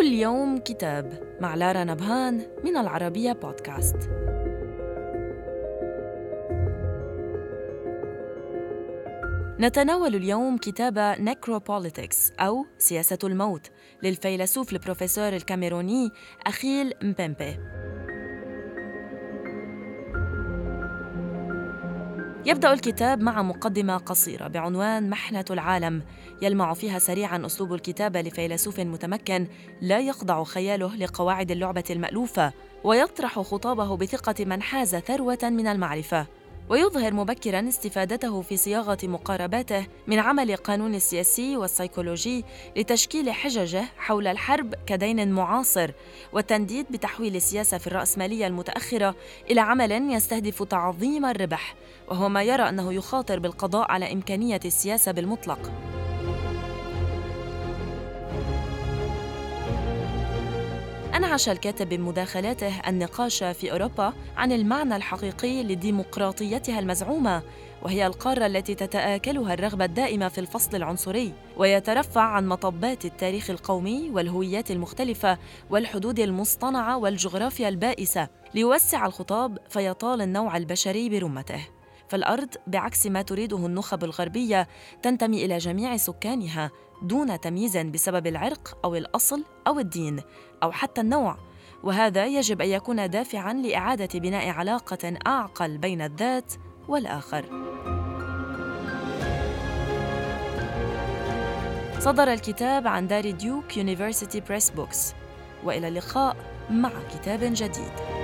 اليوم كتاب مع لارا نبهان من العربية بودكاست. نتناول اليوم كتاب نيكروبوليتكس أو سياسة الموت للفيلسوف البروفيسور الكاميروني أخيل مبيمبي يبدأ الكتاب مع مقدمة قصيرة بعنوان محنة العالم. يلمع فيها سريعا أسلوب الكتابة لفيلسوف متمكن لا يخضع خياله لقواعد اللعبة المألوفة ويطرح خطابه بثقة من حاز ثروة من المعرفة. ويظهر مبكرا استفادته في صياغة مقارباته من عمل القانون السياسي والسيكولوجي لتشكيل حججه حول الحرب كدين معاصر والتنديد بتحويل السياسة في الرأسمالية المتأخرة إلى عمل يستهدف تعظيم الربح وهو ما يرى أنه يخاطر بالقضاء على إمكانية السياسة بالمطلق. أنعش الكاتب بمداخلاته النقاش في أوروبا عن المعنى الحقيقي لديمقراطيتها المزعومة وهي القارة التي تتآكلها الرغبة الدائمة في الفصل العنصري ويترفع عن مطبات التاريخ القومي والهويات المختلفة والحدود المصطنعة والجغرافيا البائسة ليوسع الخطاب فيطال النوع البشري برمته. فالأرض بعكس ما تريده النخب الغربية تنتمي إلى جميع سكانها دون تمييز بسبب العرق أو الأصل أو الدين أو حتى النوع. وهذا يجب أن يكون دافعا لإعادة بناء علاقة أعقل بين الذات والآخر. صدر الكتاب عن دار Duke University Press Books. وإلى اللقاء مع كتاب جديد.